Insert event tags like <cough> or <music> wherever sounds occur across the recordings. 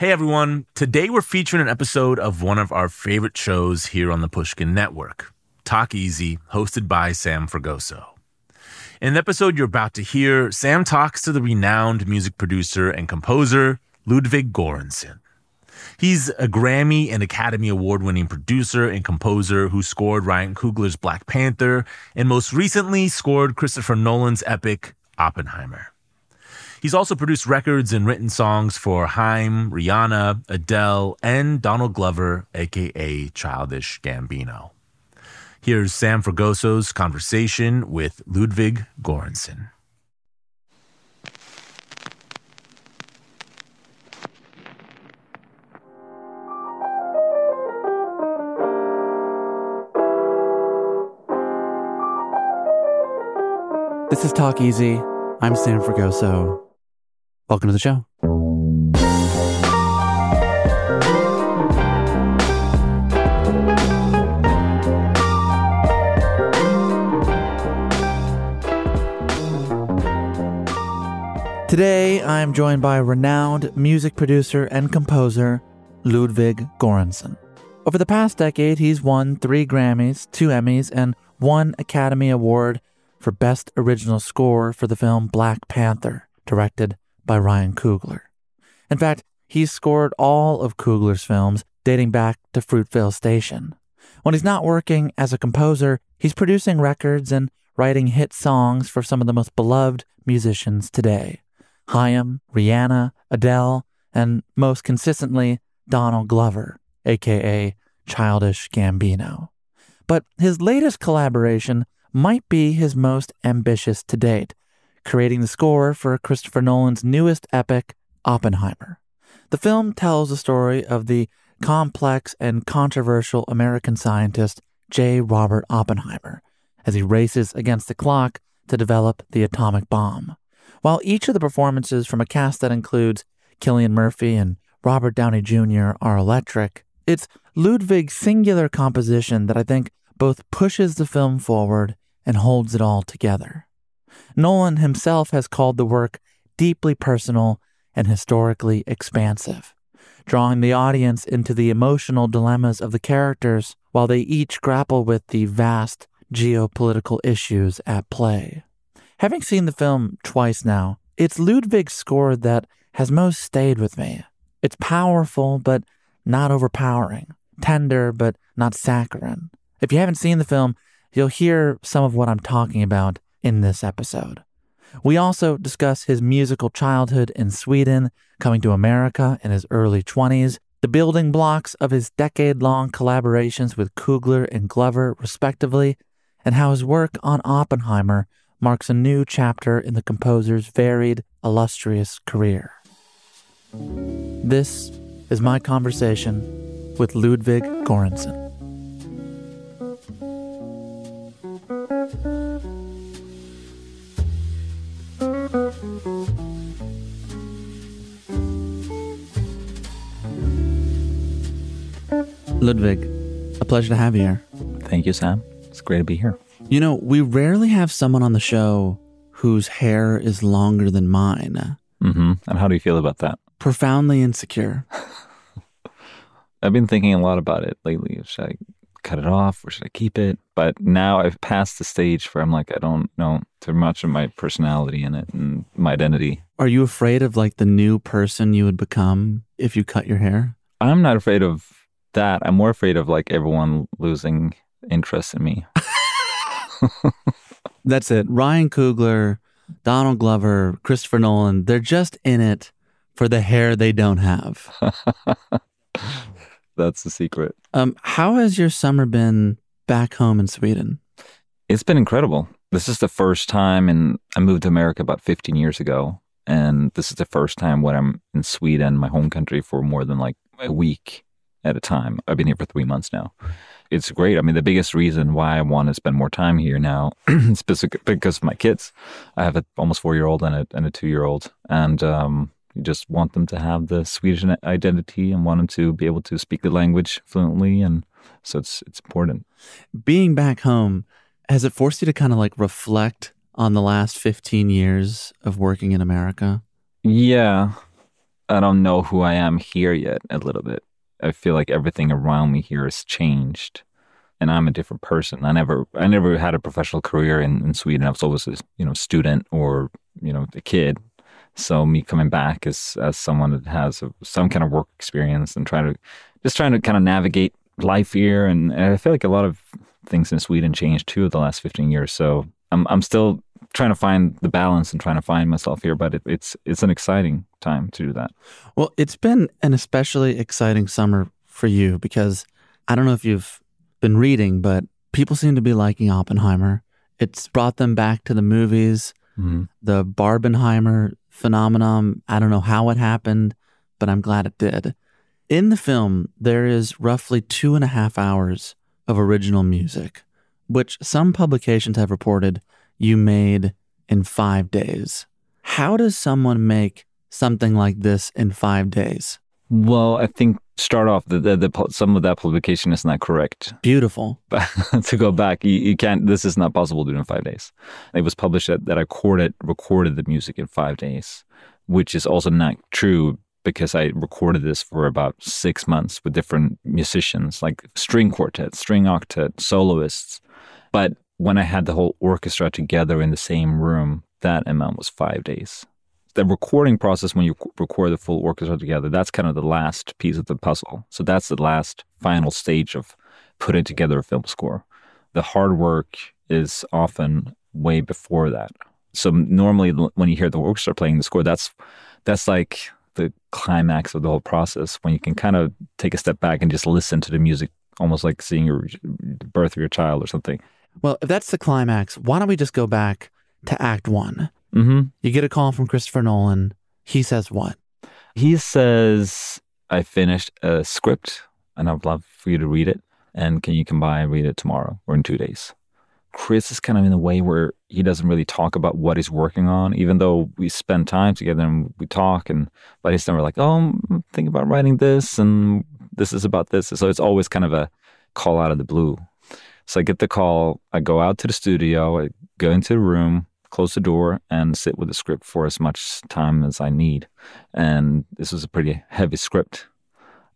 Hey everyone, today we're featuring an episode of one of our favorite shows here on the Pushkin Network, Talk Easy, hosted by Sam Fragoso. In the episode you're about to hear, Sam talks to the renowned music producer and composer, Ludwig Göransson. He's a Grammy and Academy Award winning producer and composer who scored Ryan Coogler's Black Panther and most recently scored Christopher Nolan's epic Oppenheimer. He's also produced records and written songs for Haim, Rihanna, Adele, and Donald Glover, aka Childish Gambino. Here's Sam Fragoso's conversation with Ludwig Göransson. This is Talk Easy. I'm Sam Fragoso. Welcome to the show. Today, I'm joined by renowned music producer and composer Ludwig Göransson. Over the past decade, he's won three Grammys, two Emmys, and one Academy Award for Best Original Score for the film Black Panther, directed by Ryan Coogler. In fact, he's scored all of Coogler's films dating back to Fruitvale Station. When he's not working as a composer, he's producing records and writing hit songs for some of the most beloved musicians today. Haim, Rihanna, Adele, and most consistently, Donald Glover, aka Childish Gambino. But his latest collaboration might be his most ambitious to date, creating the score for Christopher Nolan's newest epic, Oppenheimer. The film tells the story of the complex and controversial American scientist J. Robert Oppenheimer as he races against the clock to develop the atomic bomb. While each of the performances from a cast that includes Cillian Murphy and Robert Downey Jr. are electric, it's Ludwig's singular composition that I think both pushes the film forward and holds it all together. Nolan himself has called the work deeply personal and historically expansive, drawing the audience into the emotional dilemmas of the characters while they each grapple with the vast geopolitical issues at play. Having seen the film twice now, it's Ludwig's score that has most stayed with me. It's powerful, but not overpowering, tender, but not saccharine. If you haven't seen the film, you'll hear some of what I'm talking about in this episode. We also discuss his musical childhood in Sweden, coming to America in his early 20s, the building blocks of his decade long collaborations with Coogler and Glover, respectively, and how his work on Oppenheimer marks a new chapter in the composer's varied, illustrious career. This is my conversation with Ludwig Göransson. Ludwig, a pleasure to have you here. Thank you, Sam. It's great to be here. You know, we rarely have someone on the show whose hair is longer than mine. Mm-hmm. And how do you feel about that? Profoundly insecure. <laughs> I've been thinking a lot about it lately. Should I cut it off or should I keep it? But now I've passed the stage where I'm like, I don't know too much of my personality in it and my identity. Are you afraid of like the new person you would become if you cut your hair? I'm not afraid of that. I'm more afraid of like everyone losing interest in me. <laughs> That's it. Ryan Coogler, Donald Glover, Christopher Nolan, they're just in it for the hair they don't have. <laughs> That's the secret. Um, how has your summer been back home in Sweden? It's been incredible. This is the first time, and I moved to America about 15 years ago. And this is the first time when I'm in Sweden, my home country, for more than like a week at a time. I've been here for three months now. It's great. I mean, the biggest reason why I want to spend more time here now <clears throat> is because of my kids. I have an almost four year old and a, and a two year old. And um, you just want them to have the Swedish identity and want them to be able to speak the language fluently. And so it's, it's important. Being back home, has it forced you to kind of like reflect on the last 15 years of working in America? Yeah. I don't know who I am here yet a little bit. I feel like everything around me here has changed and I'm a different person. I never I never had a professional career in, in Sweden. I was always a you know student or you know a kid. So me coming back as as someone that has a, some kind of work experience and trying to just trying to kind of navigate life here, and, and I feel like a lot of things in Sweden changed too the last 15 years. So I'm I'm still trying to find the balance and trying to find myself here, but it, it's it's an exciting time to do that. Well, it's been an especially exciting summer for you because I don't know if you've been reading, but people seem to be liking Oppenheimer. It's brought them back to the movies. Mm-hmm. The Barbenheimer phenomenon. I don't know how it happened, but I'm glad it did. In the film, there is roughly two and a half hours of original music, which some publications have reported you made in five days. How does someone make something like this in five days? Well, I think start off the, the, the some of that publication is not correct. Beautiful. <laughs> But to go back, you, you, can't. This is not possible to do in five days. It was published that, that I recorded recorded the music in five days, which is also not true because I recorded this for about six months with different musicians, like string quartet, string octet, soloists. But when I had the whole orchestra together in the same room, that amount was five days. The recording process, when you record the full orchestra together, that's kind of the last piece of the puzzle. So that's the last final stage of putting together a film score. The hard work is often way before that. So normally, when you hear the orchestra playing the score, that's that's like the climax of the whole process. When you can kind of take a step back and just listen to the music, almost like seeing your birth of your child or something. Well, if that's the climax, why don't we just go back to Act One? Mm-hmm. You get a call from Christopher Nolan. He says what? He says, I finished a script and I'd love for you to read it. And can you come by and read it tomorrow or in two days? Chris is kind of in a way where he doesn't really talk about what he's working on, even though we spend time together and we talk. And but he's never like, oh, I'm thinking about writing this, and this is about this. So it's always kind of a call out of the blue. So I get the call. I go out to the studio. I go into the room, close the door, and sit with the script for as much time as I need. And this was a pretty heavy script.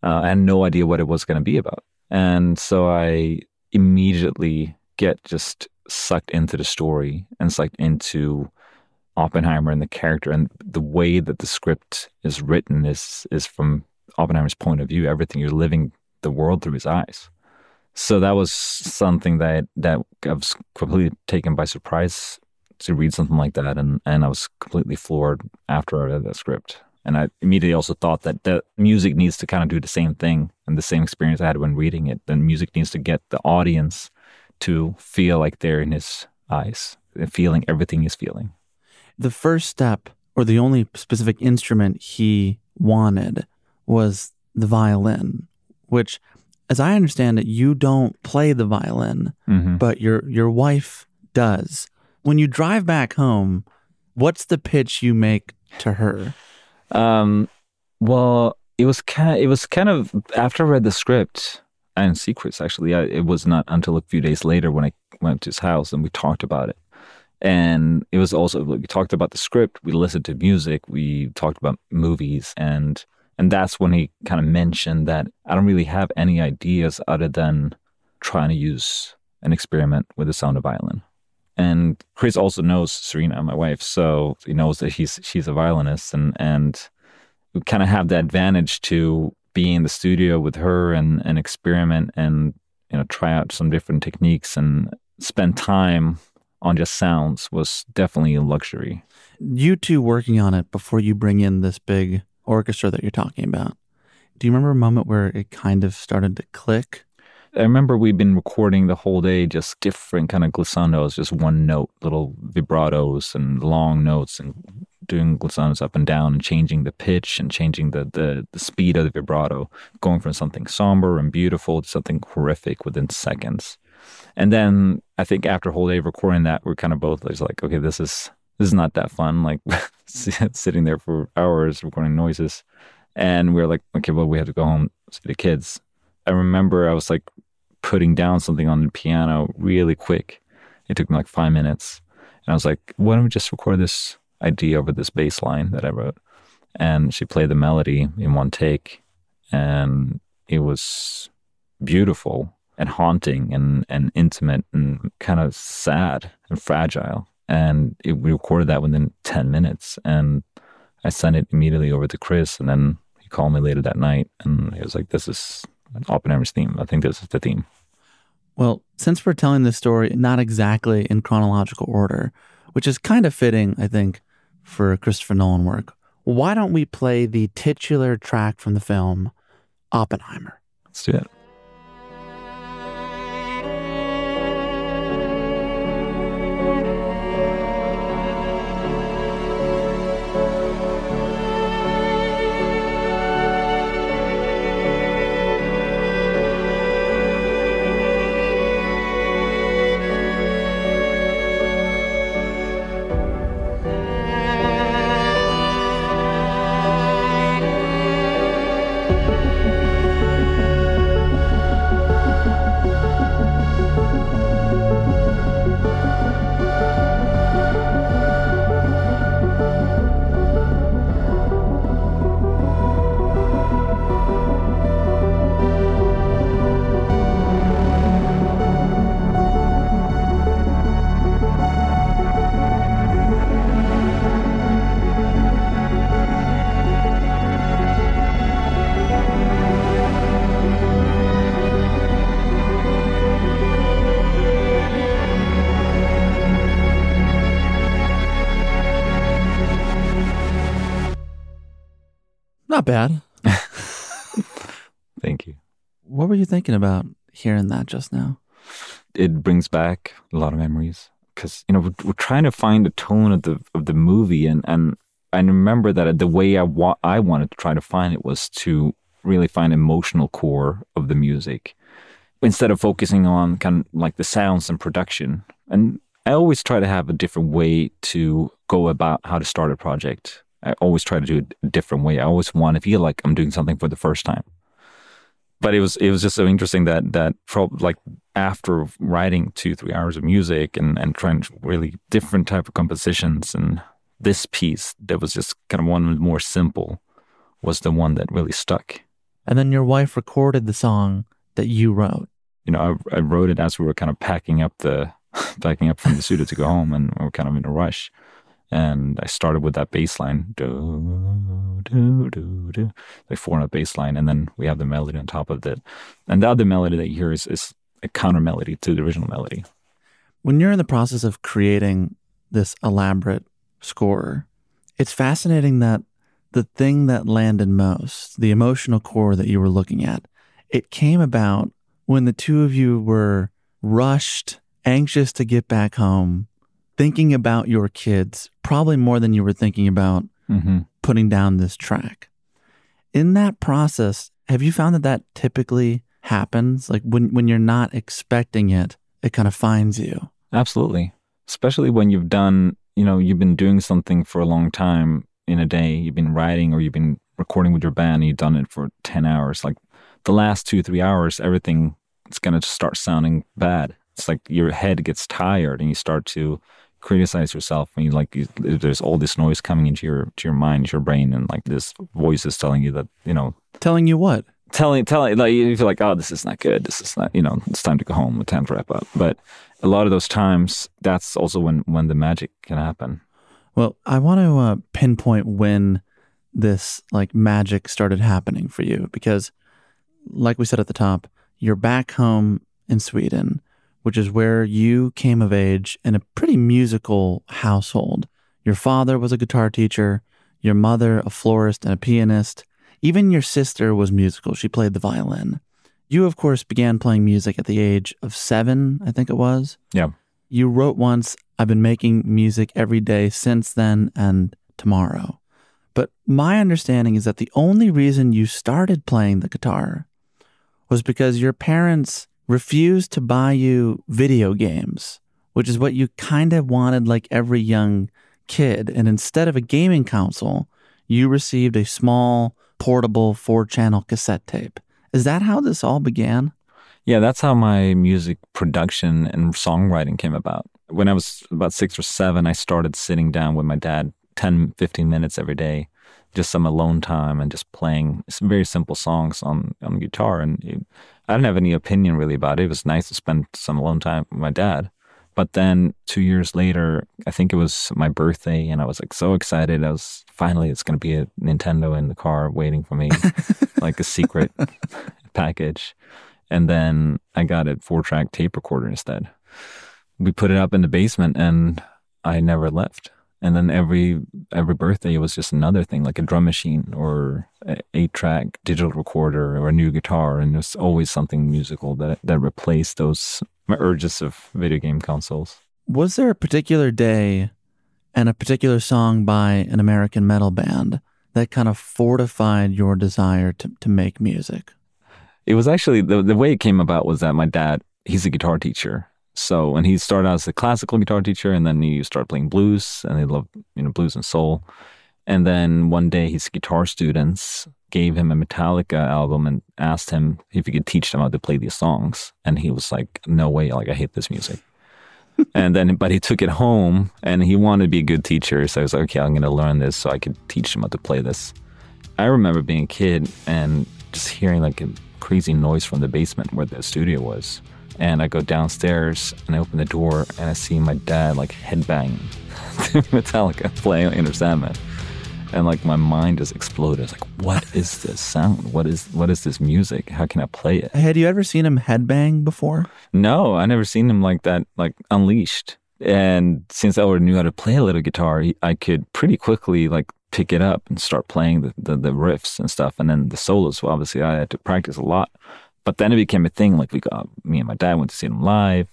Uh, I had no idea what it was going to be about. And so I immediately get just sucked into the story and sucked into Oppenheimer and the character and the way that the script is written is is from Oppenheimer's point of view. Everything you're living the world through his eyes. So that was something that that I was completely taken by surprise to read something like that, and and I was completely floored after I read that script. And I immediately also thought that the music needs to kind of do the same thing and the same experience I had when reading it. The music needs to get the audience to feel like they're in his eyes, uh, feeling everything he's feeling. The first step, or the only specific instrument he wanted, was the violin, which, as I understand it, you don't play the violin, Mm-hmm. but your your wife does. When you drive back home, what's the pitch you make to her? Um, well, it was kind. It was kind of after I read the script and secrets. Actually, I, it was not until a few days later when I went to his house and we talked about it. And it was also we talked about the script. We listened to music. We talked about movies, and and that's when he kind of mentioned that I don't really have any ideas other than trying to use an experiment with the sound of violin. And Chris also knows Serena, my wife, so he knows that he's she's a violinist, and and we kind of have the advantage to be in the studio with her and and experiment and you know try out some different techniques and spend time on just sounds was definitely a luxury. You two working on it before you bring in this big orchestra that you're talking about. Do you remember a moment where it kind of started to click? I remember we've been recording the whole day, just different kind of glissandos, just one note, little vibratos and long notes, and doing glissandos up and down, and changing the pitch and changing the, the the speed of the vibrato, going from something somber and beautiful to something horrific within seconds. And then I think after a whole day of recording that, we're kind of both just like, okay, this is this is not that fun. Like <laughs> <laughs> sitting there for hours recording noises, and we are like, okay, well, we have to go home see the kids. I remember I was like putting down something on the piano really quick. It took me like five minutes. And I was like, why don't we just record this idea over this bass line that I wrote? And she played the melody in one take. And it was beautiful and haunting and, and intimate and kind of sad and fragile. And it, we recorded that within 10 minutes. And I sent it immediately over to Chris. And then he called me later that night and he was like, this is Oppenheimer's theme. I think this is the theme. Well, since we're telling this story not exactly in chronological order, which is kind of fitting, I think, for Christopher Nolan work, why don't we play the titular track from the film, Oppenheimer? Let's do it. Not bad. <laughs> Thank you. What were you thinking about hearing that just now? It brings back a lot of memories because you know we're, we're trying to find the tone of the of the movie, and and I remember that the way I wa- I wanted to try to find it was to really find emotional core of the music instead of focusing on kind of like the sounds and production. And I always try to have a different way to go about how to start a project. I always try to do it a different way. I always want to feel like I'm doing something for the first time. But it was it was just so interesting that that prob- like after writing two three hours of music and and trying really different type of compositions and this piece that was just kind of one more simple was the one that really stuck. And then your wife recorded the song that you wrote. You know, I, I wrote it as we were kind of packing up the <laughs> packing up from the studio to go home, and we were kind of in a rush. And I started with that bass line, do, do, do, do, like four note bass line, and then we have the melody on top of it. And the other melody that you hear is, is a counter melody to the original melody. When you're in the process of creating this elaborate score, it's fascinating that the thing that landed most, the emotional core that you were looking at, it came about when the two of you were rushed, anxious to get back home, thinking about your kids, probably more than you were thinking about hmm putting down this track. In that process, have you found that that typically happens? Like when, when you're not expecting it, it kind of finds you. Absolutely. Especially when you've done, you know, you've been doing something for a long time in a day. You've been writing or you've been recording with your band and you've done it for 10 hours. Like the last two, three hours, everything is going to start sounding bad. It's like your head gets tired and you start to criticize yourself and you like you, there's all this noise coming into your to your mind, your brain, and like this voice is telling you that you know Telling you what? telling telling like you feel like oh this is not good. This is not you know it's time to go home. Time to wrap up. But a lot of those times that's also when when the magic can happen. Well, I want to uh, pinpoint when this like magic started happening for you because, like we said at the top, you're back home in Sweden, which is where you came of age in a pretty musical household. Your father was a guitar teacher, your mother a florist and a pianist. Even your sister was musical. She played the violin. You, of course, began playing music at the age of seven, I think it was. yeah You wrote once, I've been making music every day since then and tomorrow. But my understanding is that the only reason you started playing the guitar was because your parents refused to buy you video games, which is what you kind of wanted like every young kid. And instead of a gaming console, you received a small, portable four channel cassette tape. Is that how this all began? yeah that's how my music production and songwriting came about when i was about six or seven i started sitting down with my dad 10 15 minutes every day just some alone time and just playing some very simple songs on on guitar and it, i didn't have any opinion really about it it was nice to spend some alone time with my dad but then two years later i think it was my birthday and i was like so excited i was finally it's going to be a nintendo in the car waiting for me <laughs> like a secret package and then I got a four track tape recorder instead. We put it up in the basement and I never left. And then every every birthday it was just another thing, like a drum machine or a eight track digital recorder or a new guitar, and there's always something musical that that replaced those urges of video game consoles. Was there a particular day and a particular song by an American metal band that kind of fortified your desire to, to make music? It was actually the the way it came about was that my dad he's a guitar teacher. So and he started out as a classical guitar teacher and then he started playing blues and he loved you know blues and soul. And then one day his guitar students gave him a Metallica album and asked him if he could teach them how to play these songs. And he was like, No way, like I hate this music. <laughs> and then but he took it home and he wanted to be a good teacher. So I was like, Okay, I'm gonna learn this so I could teach them how to play this. I remember being a kid and just hearing like a crazy noise from the basement where the studio was. And I go downstairs and I open the door and I see my dad like headbanging <laughs> to Metallica playing Enter Sandman. And like my mind just exploded. I was like, what is this sound? What is what is this music? How can I play it? Had you ever seen him headbang before? No, I never seen him like that, like unleashed. And since I already knew how to play a little guitar, I could pretty quickly like pick it up and start playing the, the, the riffs and stuff. And then the solos, well, obviously I had to practice a lot. But then it became a thing. Like we got, me and my dad went to see them live.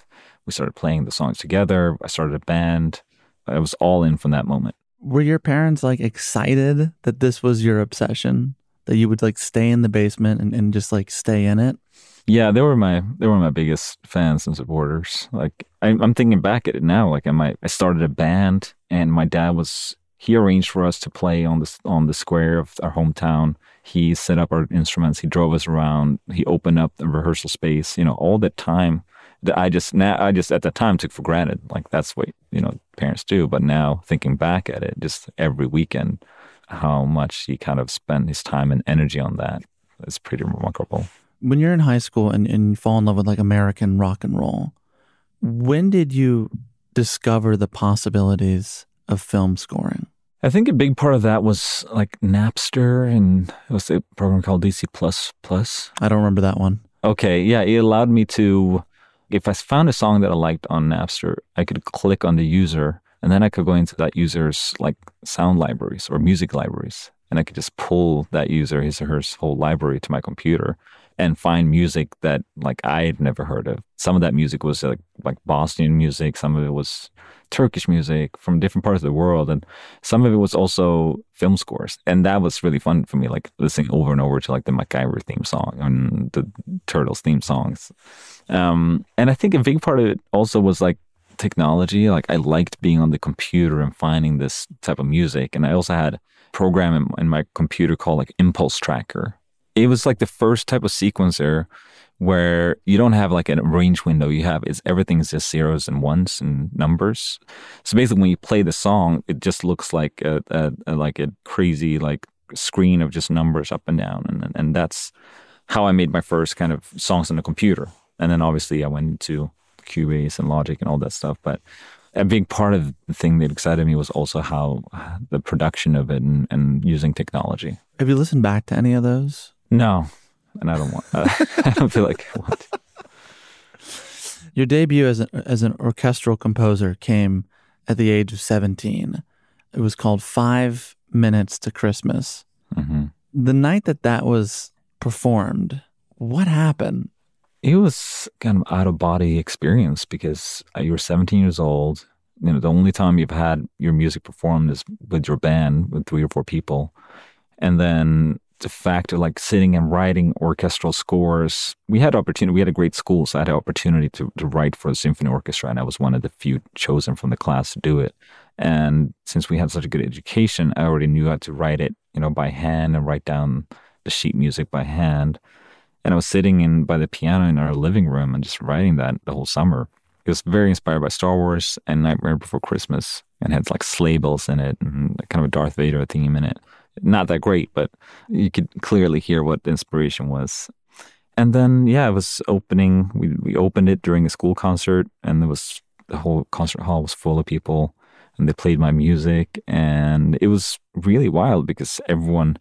We started playing the songs together. I started a band. I was all in from that moment. Were your parents like excited that this was your obsession? That you would like stay in the basement and, and just like stay in it? Yeah, they were my they were my biggest fans and supporters. Like I, I'm thinking back at it now. Like I might I started a band, and my dad was he arranged for us to play on the on the square of our hometown. He set up our instruments. He drove us around. He opened up the rehearsal space. You know, all that time that I just now I just at the time took for granted. Like that's what you know parents do. But now thinking back at it, just every weekend, how much he kind of spent his time and energy on that is pretty remarkable. When you're in high school and, and you fall in love with like American rock and roll, when did you discover the possibilities of film scoring? I think a big part of that was like Napster and it was a program called DC Plus Plus. I don't remember that one. Okay, yeah, it allowed me to if I found a song that I liked on Napster, I could click on the user and then I could go into that user's like sound libraries or music libraries and I could just pull that user, his or her whole library to my computer and find music that like I had never heard of. Some of that music was like like Bosnian music, some of it was Turkish music from different parts of the world, and some of it was also film scores, and that was really fun for me, like listening over and over to like the MacGyver theme song and the Turtles theme songs. Um, and I think a big part of it also was like technology. Like I liked being on the computer and finding this type of music, and I also had program in, in my computer called like Impulse Tracker. It was like the first type of sequencer where you don't have like arrange window. You have it's everything's just zeros and ones and numbers. So basically, when you play the song, it just looks like a, a, a like a crazy like screen of just numbers up and down, and and that's how I made my first kind of songs on the computer. And then obviously I went into Cubase and Logic and all that stuff. But a big part of the thing that excited me was also how the production of it and, and using technology. Have you listened back to any of those? No, and I don't want. Uh, <laughs> I don't feel like I want. To. Your debut as an, as an orchestral composer came at the age of 17. It was called Five Minutes to Christmas. Mm-hmm. The night that that was performed, what happened? It was kind of out of body experience because uh, you were 17 years old. You know, the only time you've had your music performed is with your band with three or four people. And then the fact of like sitting and writing orchestral scores. We had opportunity. We had a great school, so I had an opportunity to, to write for the symphony orchestra, and I was one of the few chosen from the class to do it. And since we had such a good education, I already knew how to write it, you know, by hand and write down the sheet music by hand. And I was sitting in by the piano in our living room and just writing that the whole summer. It was very inspired by Star Wars and Nightmare Before Christmas, and had like sleigh bells in it and kind of a Darth Vader theme in it not that great, but you could clearly hear what the inspiration was. And then, yeah, it was opening. We we opened it during a school concert, and there was the whole concert hall was full of people, and they played my music, and it was really wild because everyone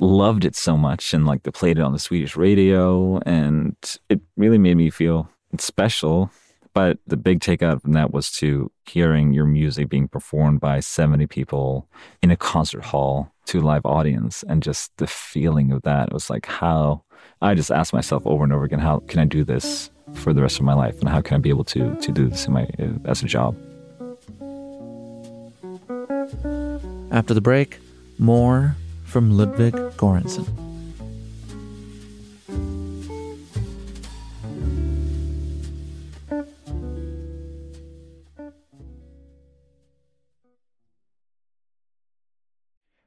loved it so much, and like they played it on the Swedish radio, and it really made me feel special but the big takeout from that was to hearing your music being performed by 70 people in a concert hall to a live audience and just the feeling of that. Was like how I just asked myself over and over again, how can I do this for the rest of my life? And how can I be able to, to do this in my, uh, as a job? After the break, more from Ludwig Göransson.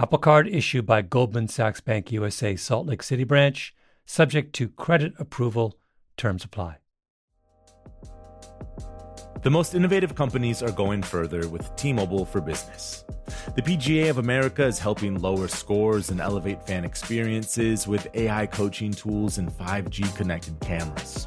Apple Card issued by Goldman Sachs Bank USA Salt Lake City branch, subject to credit approval. Terms apply. The most innovative companies are going further with T-Mobile for Business. The PGA of America is helping lower scores and elevate fan experiences with AI coaching tools and 5G connected cameras.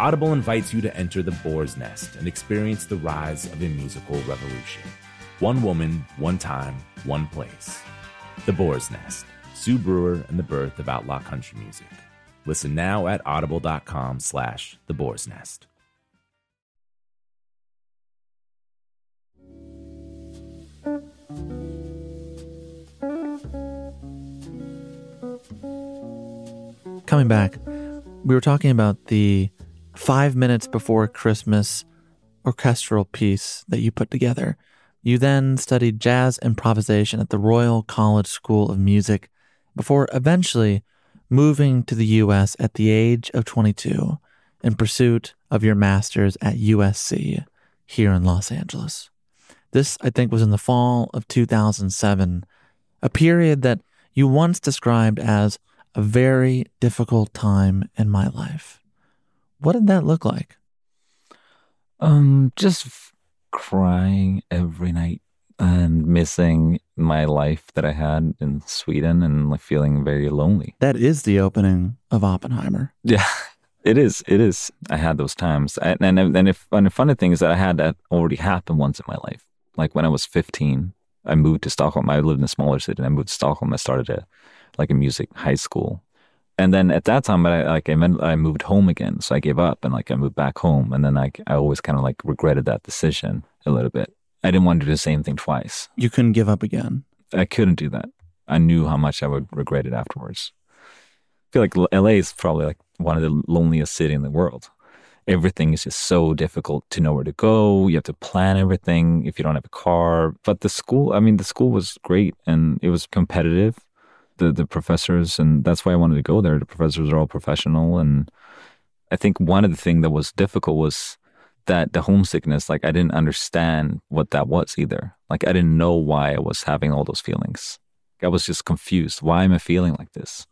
Audible invites you to enter the boar's nest and experience the rise of a musical revolution. One woman, one time, one place. The Boar's Nest, Sue Brewer and the birth of outlaw country music. Listen now at audible.com slash the boar's nest. Coming back, we were talking about the five minutes before Christmas orchestral piece that you put together. You then studied jazz improvisation at the Royal College School of Music before eventually moving to the US at the age of 22 in pursuit of your master's at USC here in Los Angeles. This, I think, was in the fall of 2007, a period that you once described as a very difficult time in my life. What did that look like? Um, just f- crying every night and missing my life that I had in Sweden and like feeling very lonely. That is the opening of Oppenheimer. Yeah, <laughs> it is. It is. I had those times, and and, and if and the funny thing is that I had that already happen once in my life. Like when I was 15, I moved to Stockholm. I lived in a smaller city, and I moved to Stockholm. I started a like a music high school, and then at that time, I like I, meant, I moved home again, so I gave up and like I moved back home, and then like I always kind of like regretted that decision a little bit. I didn't want to do the same thing twice. You couldn't give up again. I couldn't do that. I knew how much I would regret it afterwards. I feel like LA is probably like one of the loneliest city in the world. Everything is just so difficult to know where to go. You have to plan everything if you don't have a car. But the school, I mean, the school was great and it was competitive the the professors, and that's why I wanted to go there. The professors are all professional, and I think one of the things that was difficult was that the homesickness. Like I didn't understand what that was either. Like I didn't know why I was having all those feelings. I was just confused. Why am I feeling like this?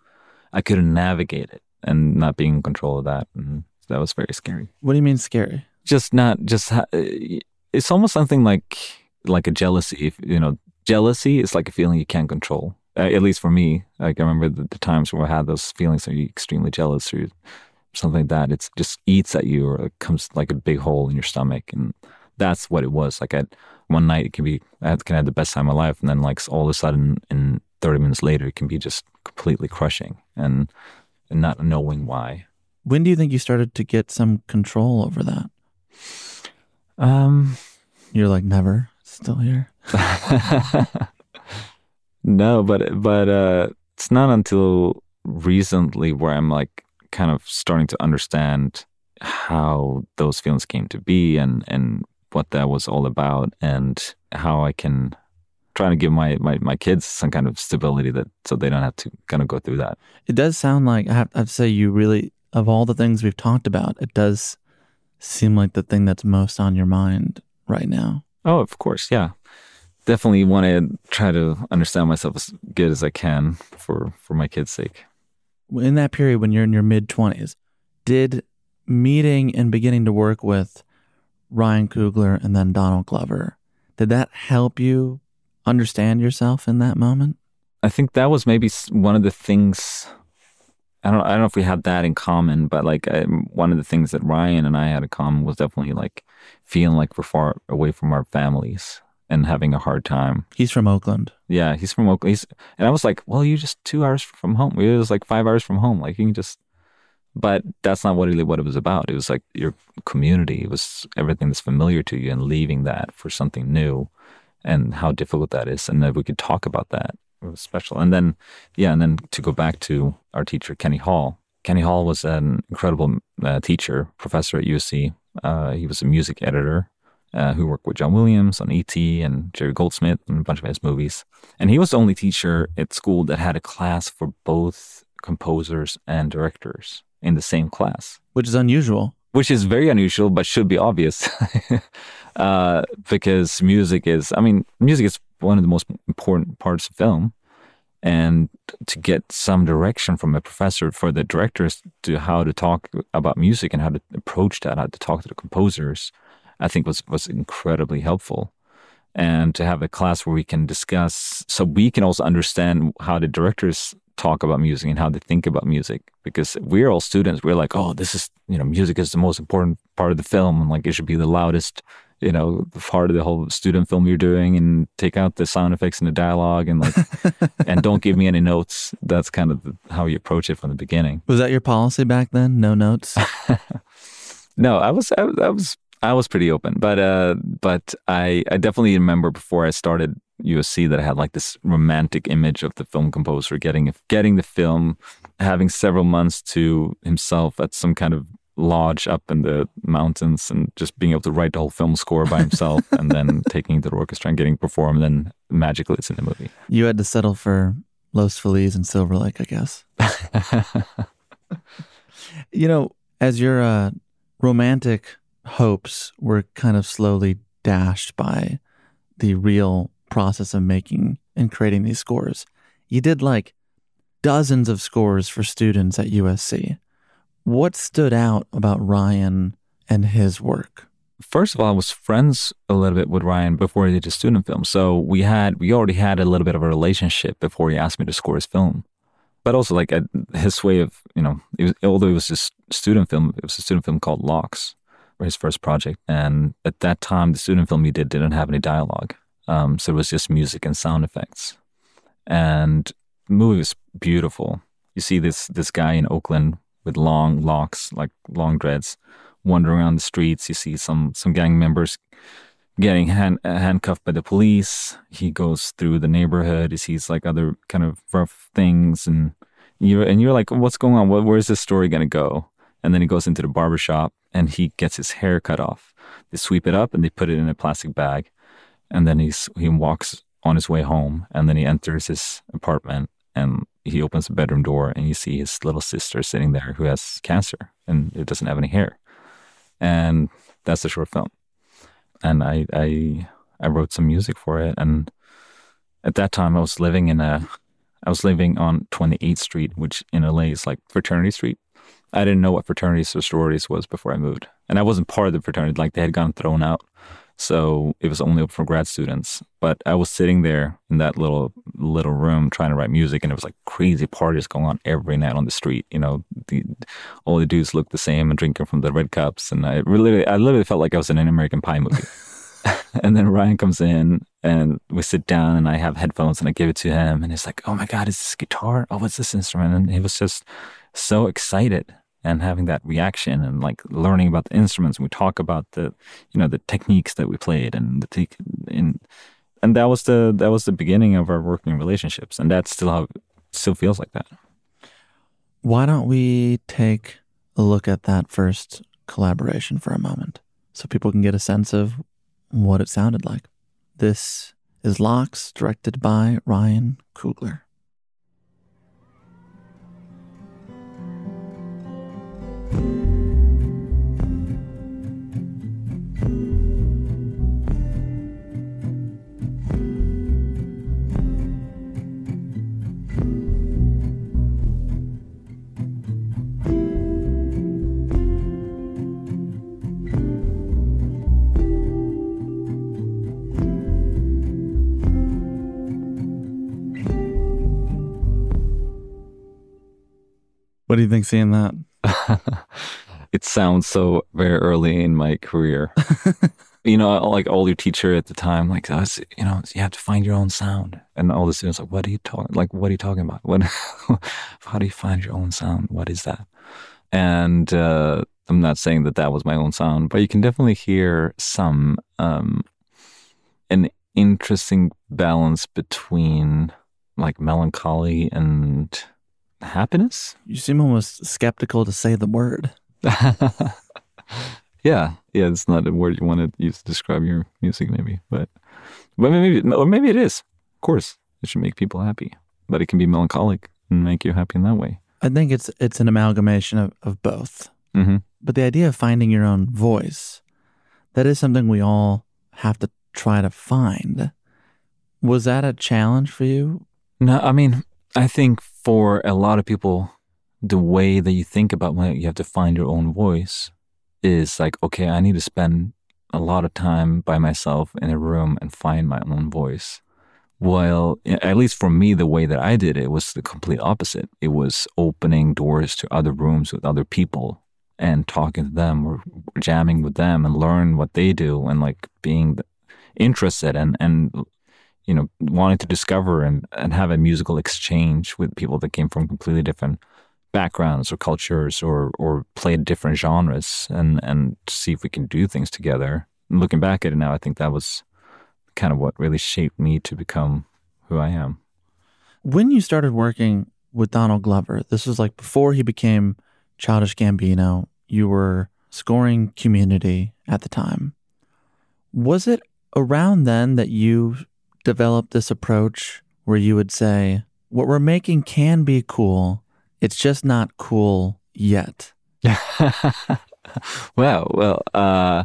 I couldn't navigate it and not being in control of that. And that was very scary. What do you mean scary? Just not just. Ha- it's almost something like like a jealousy. You know, jealousy is like a feeling you can't control uh, at least for me, like I remember the, the, times where I had those feelings of extremely jealous or something like that. It just eats at you or it comes like a big hole in your stomach. And that's what it was. Like at one night, it can be, I can have the best time of my life. And then like all of a sudden in 30 minutes later, it can be just completely crushing and, and not knowing why. When do you think you started to get some control over that? Um, You're like, never, still here. <laughs> <laughs> No, but but uh, it's not until recently where I'm like kind of starting to understand how those feelings came to be and and what that was all about and how I can try to give my, my, my kids some kind of stability that so they don't have to kind of go through that. It does sound like I have, I have to say you really of all the things we've talked about, it does seem like the thing that's most on your mind right now. Oh, of course, yeah definitely want to try to understand myself as good as I can for for my kids' sake. In that period when you're in your mid 20s, did meeting and beginning to work with Ryan Coogler and then Donald Glover, did that help you understand yourself in that moment? I think that was maybe one of the things I don't I don't know if we had that in common, but like I, one of the things that Ryan and I had in common was definitely like feeling like we're far away from our families and having a hard time. He's from Oakland. Yeah, he's from Oakland. He's, and I was like, well, you're just two hours from home. It was like five hours from home. Like you can just, but that's not what really what it was about. It was like your community. It was everything that's familiar to you and leaving that for something new and how difficult that is. And that we could talk about that. It was special. And then, yeah, and then to go back to our teacher, Kenny Hall. Kenny Hall was an incredible uh, teacher, professor at USC. Uh, he was a music editor uh, who worked with John Williams on E.T. and Jerry Goldsmith and a bunch of his movies. And he was the only teacher at school that had a class for both composers and directors in the same class. Which is unusual. Which is very unusual, but should be obvious. <laughs> uh, because music is, I mean, music is one of the most important parts of film. and to get some direction from a professor for the directors to how to talk about music and how to approach that, how to talk to the composers, I think was was incredibly helpful. And to have a class where we can discuss, so we can also understand how the directors talk about music and how they think about music. Because we're all students, we're like, oh, this is you know, music is the most important part of the film, and like it should be the loudest you know, part of the whole student film you're doing and take out the sound effects and the dialogue and like, <laughs> and don't give me any notes. That's kind of the, how you approach it from the beginning. Was that your policy back then? No notes? <laughs> no, I was, I, I was, I was pretty open, but, uh, but I, I definitely remember before I started USC that I had like this romantic image of the film composer getting, getting the film, having several months to himself at some kind of lodge up in the mountains and just being able to write the whole film score by himself and then <laughs> taking the orchestra and getting performed and then magically it's in the movie. You had to settle for Los Feliz and Silver Lake, I guess. <laughs> you know, as your uh, romantic hopes were kind of slowly dashed by the real process of making and creating these scores, you did like dozens of scores for students at USC. What stood out about Ryan and his work? First of all, I was friends a little bit with Ryan before he did the student film. So we had we already had a little bit of a relationship before he asked me to score his film. But also like his way of, you know, it was, although it was just student film, it was a student film called Locks, his first project. And at that time, the student film he did didn't have any dialogue. Um, so it was just music and sound effects. And the movie was beautiful. You see this this guy in Oakland with long locks, like long dreads, wandering around the streets. You see some some gang members getting hand, handcuffed by the police. He goes through the neighborhood. He sees like other kind of rough things, and you're and you're like, what's going on? where's this story gonna go? And then he goes into the barber shop and he gets his hair cut off. They sweep it up and they put it in a plastic bag, and then he's he walks on his way home, and then he enters his apartment and he opens the bedroom door and you see his little sister sitting there who has cancer and it doesn't have any hair. And that's the short film. And I I I wrote some music for it and at that time I was living in a I was living on 28th Street, which in LA is like fraternity street. I didn't know what fraternities or sororities was before I moved. And I wasn't part of the fraternity, like they had gotten thrown out. So it was only open for grad students. But I was sitting there in that little little room trying to write music, and it was like crazy parties going on every night on the street. You know, the, all the dudes looked the same and drinking from the red cups, and I really, I literally felt like I was in an American Pie movie. <laughs> <laughs> and then Ryan comes in, and we sit down, and I have headphones, and I give it to him, and he's like, "Oh my god, is this guitar? Oh, what's this instrument?" And he was just so excited and having that reaction and like learning about the instruments. We talk about the, you know, the techniques that we played and the te- in, and that was the that was the beginning of our working relationships, and that's still how still feels like that. Why don't we take a look at that first collaboration for a moment, so people can get a sense of what it sounded like. This is Locks, directed by Ryan Coogler. What do you think seeing that? <laughs> it sounds so very early in my career. <laughs> you know, like all your teacher at the time, like, oh, you know, you have to find your own sound. And all the students like, what are you talking, like, what are you talking about? What, <laughs> how do you find your own sound? What is that? And, uh, I'm not saying that that was my own sound, but you can definitely hear some, um, an interesting balance between like melancholy and happiness. You seem almost skeptical to say the word. <laughs> yeah, yeah, it's not a word you want to use to describe your music, maybe, but but maybe or maybe it is. Of course, it should make people happy, but it can be melancholic and make you happy in that way. I think it's it's an amalgamation of, of both. Mm-hmm. But the idea of finding your own voice, that is something we all have to try to find. Was that a challenge for you? No, I mean, I think for a lot of people, the way that you think about when you have to find your own voice is like, okay, I need to spend a lot of time by myself in a room and find my own voice. Well, at least for me, the way that I did it was the complete opposite. It was opening doors to other rooms with other people and talking to them or jamming with them and learn what they do and like being interested and, and you know, wanting to discover and, and have a musical exchange with people that came from completely different backgrounds or cultures or or played different genres and and see if we can do things together. And looking back at it now, I think that was kind of what really shaped me to become who I am. When you started working with Donald Glover, this was like before he became Childish Gambino. You were scoring Community at the time. Was it around then that you developed this approach where you would say, "What we're making can be cool." It's just not cool yet. <laughs> well, well, uh,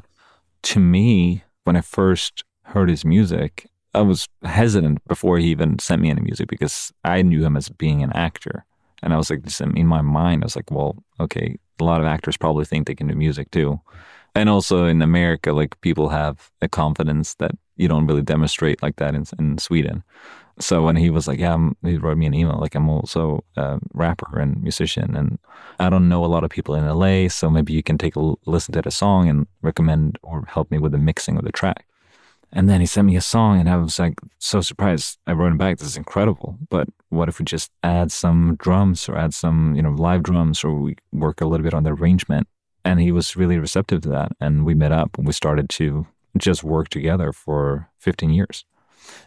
to me, when I first heard his music, I was hesitant before he even sent me any music because I knew him as being an actor. And I was like, in my mind, I was like, well, okay, a lot of actors probably think they can do music too. And also in America, like people have a confidence that you don't really demonstrate like that in, in Sweden. So when he was like, yeah, I'm, he wrote me an email, like I'm also a rapper and musician, and I don't know a lot of people in LA, so maybe you can take a listen to the song and recommend or help me with the mixing of the track. And then he sent me a song, and I was like so surprised. I wrote him back, "This is incredible, but what if we just add some drums or add some, you know, live drums, or we work a little bit on the arrangement?" And he was really receptive to that, and we met up and we started to just work together for 15 years.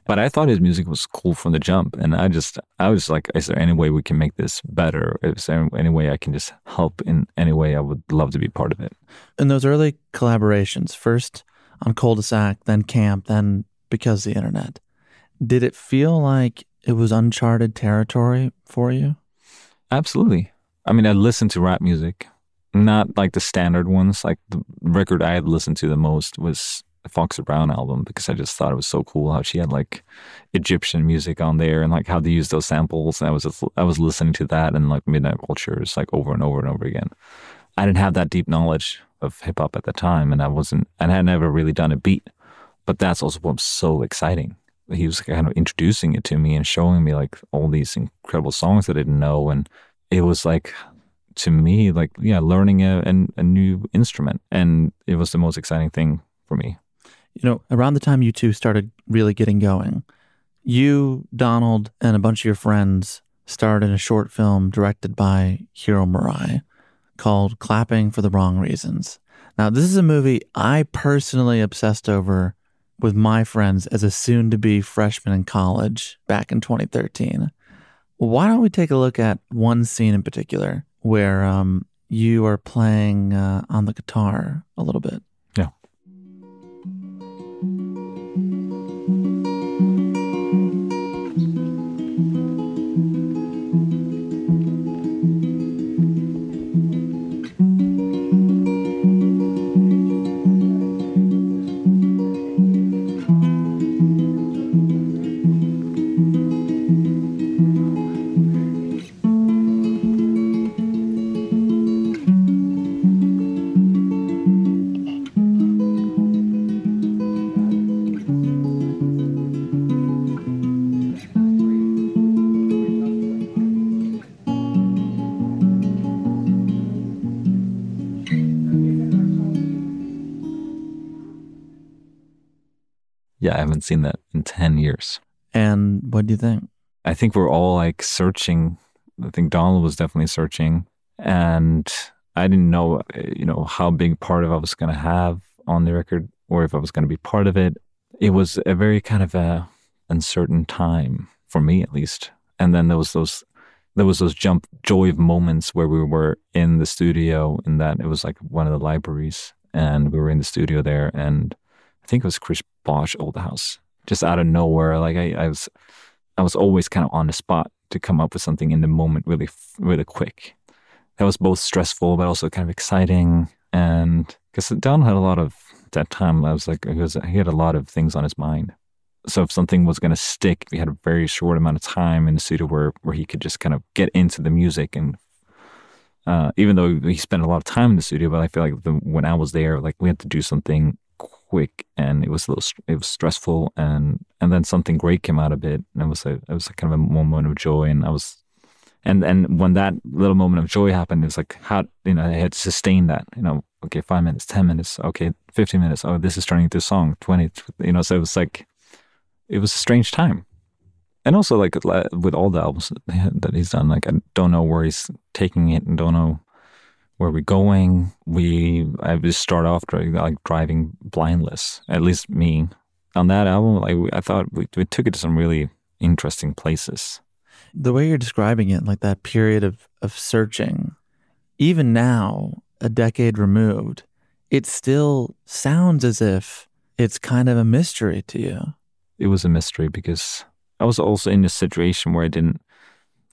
But I thought his music was cool from the jump. And I just, I was like, is there any way we can make this better? Is there any way I can just help in any way? I would love to be part of it. In those early collaborations, first on Cul-de-sac, then Camp, then Because the Internet, did it feel like it was uncharted territory for you? Absolutely. I mean, I listened to rap music, not like the standard ones. Like the record I had listened to the most was Foxy Brown album because I just thought it was so cool how she had like Egyptian music on there and like how they use those samples. And I was just, I was listening to that and like Midnight Vultures like over and over and over again. I didn't have that deep knowledge of hip hop at the time, and I wasn't, and I had never really done a beat. But that's also what's so exciting. He was kind of introducing it to me and showing me like all these incredible songs that I didn't know, and it was like to me like yeah, learning a, a, a new instrument, and it was the most exciting thing for me you know, around the time you two started really getting going, you, Donald, and a bunch of your friends starred in a short film directed by Hiro Murai called Clapping for the Wrong Reasons. Now, this is a movie I personally obsessed over with my friends as a soon to be freshman in college back in 2013. Why don't we take a look at one scene in particular where um, you are playing uh, on the guitar a little bit? Seen that in 10 years. And what do you think? I think we're all like searching. I think Donald was definitely searching. And I didn't know, eh, you know, how big part of I was going to have on the record or if I was going to be part of it. It was a very kind of a uncertain time for me, at least. And then there was those, there was those jump joy of moments where we were in the studio and that it was like one of the libraries and we were in the studio there and think it was Chris Bosh Old House, just out of nowhere. Like I, I was, I was always kind of on the spot to come up with something in the moment, really, really quick. That was both stressful but also kind of exciting. And because Don had a lot of that time, I was like, he, was, he had a lot of things on his mind. so if something was going to stick, we had a very short amount of time in the studio where where he could just kind of get into the music and. Uh, even though he spent a lot of time in the studio, but I feel like the, when I was there, like we had to do something quick, and it was a little, it was stressful, and and then something great came out of it, and it was a, it was a kind of a moment of joy, and I was, and and when that little moment of joy happened, it was like how you know I had to sustain that, you know, okay, five minutes, ten minutes, okay, fifteen minutes, oh, this is turning into a song, twenty, you know, so it was like, it was a strange time, and also like with all the albums that he's done, like I don't know where he's taking it, and don't know where we're going. We I just start off like driving blindless. At least me on that album. Like I thought we, we took it to some really interesting places. The way you're describing it, like that period of of searching, even now, a decade removed, it still sounds as if it's kind of a mystery to you. It was a mystery because I was also in a situation where I didn't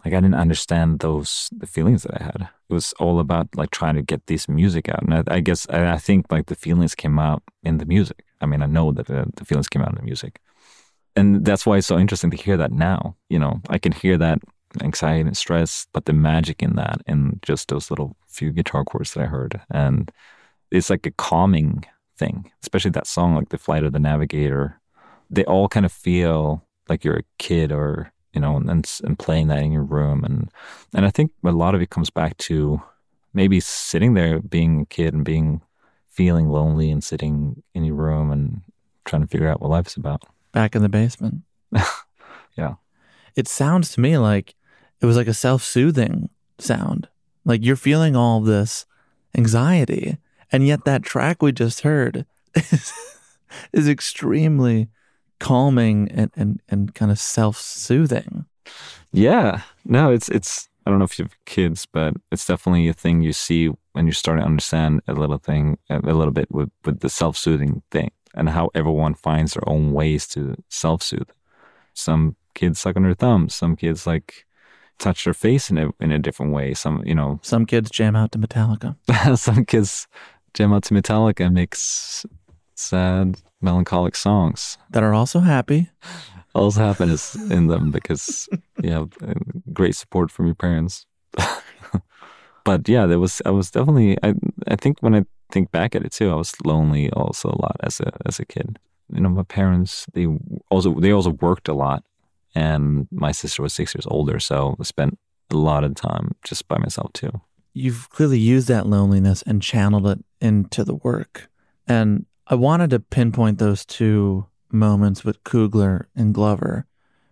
like I didn't understand those the feelings that I had. It was all about like trying to get this music out, and I, I guess I, I, think like the feelings came out in the music. I mean, I know that the, the feelings came out in the music, and that's why it's so interesting to hear that now. You know, I can hear that anxiety and stress, but the magic in that, and just those little few guitar chords that I heard, and it's like a calming thing, especially that song, like "The Flight of the Navigator." They all kind of feel like you're a kid or you know, and, and playing that in your room. And, and I think a lot of it comes back to maybe sitting there being a kid and being, feeling lonely and sitting in your room and trying to figure out what life's about. Back in the basement. <laughs> yeah. It sounds to me like it was like a self soothing sound. Like you're feeling all this anxiety. And yet that track we just heard <laughs> is, is extremely calming and, and, and kind of self soothing. Yeah. No, it's it's I don't know if you have kids, but it's definitely a thing you see when you start to understand a little thing a little bit with, with the self soothing thing and how everyone finds their own ways to self soothe. Some kids suck on their thumbs, some kids like touch their face in a in a different way. Some you know Some kids jam out to Metallica. <laughs> some kids jam out to Metallica and makes sad, melancholic songs that are also happy. Also happiness in them because <laughs> you have great support from your parents. <laughs> but yeah, there was I was definitely I I think when I think back at it too, I was lonely also a lot as a as a kid. You know, my parents they also they also worked a lot, and my sister was six years older, so I spent a lot of time just by myself too. You've clearly used that loneliness and channeled it into the work. And I wanted to pinpoint those two moments with Coogler and Glover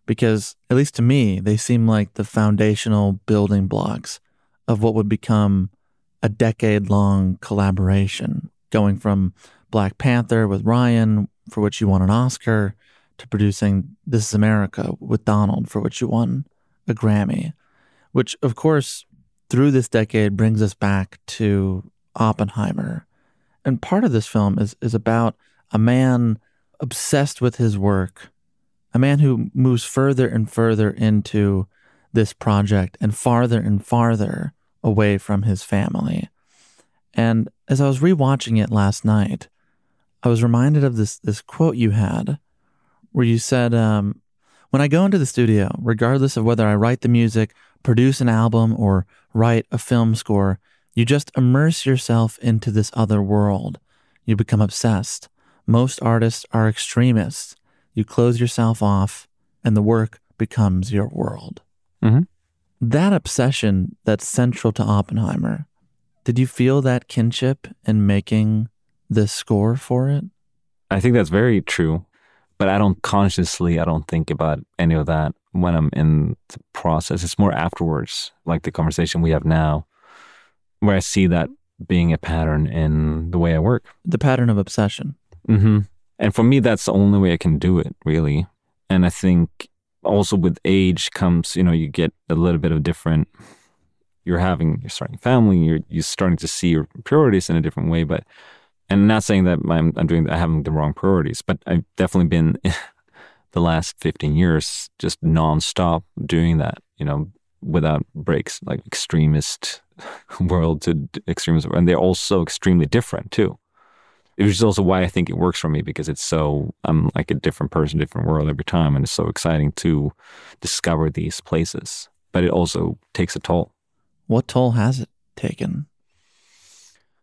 because, at least to me, they seem like the foundational building blocks of what would become a decade long collaboration, going from Black Panther with Ryan, for which you won an Oscar, to producing This Is America with Donald, for which you won a Grammy, which, of course, through this decade brings us back to Oppenheimer and part of this film is is about a man obsessed with his work, a man who moves further and further into this project and farther and farther away from his family. And as I was rewatching it last night, I was reminded of this this quote you had, where you said, um, "When I go into the studio, regardless of whether I write the music, produce an album, or write a film score." You just immerse yourself into this other world. You become obsessed. Most artists are extremists. You close yourself off, and the work becomes your world. Mm-hmm. That obsession that's central to Oppenheimer, did you feel that kinship in making the score for it? I think that's very true, but I don't consciously, I don't think about any of that when I'm in the process. It's more afterwards, like the conversation we have now where I see that being a pattern in the way I work. The pattern of obsession. Mm-hmm. And for me, that's the only way I can do it, really. And I think also with age comes, you know, you get a little bit of different. You're having, you're starting family, you're you're starting to see your priorities in a different way. But, and I'm not saying that I'm, I'm doing, I having the wrong priorities, but I've definitely been <laughs> the last 15 years just nonstop doing that, you know, without breaks, like extremist <laughs> world to extremism, and they're all so extremely different too. which is also why I think it works for me because it's so I'm like a different person, different world every time, and it's so exciting to discover these places. But it also takes a toll. What toll has it taken?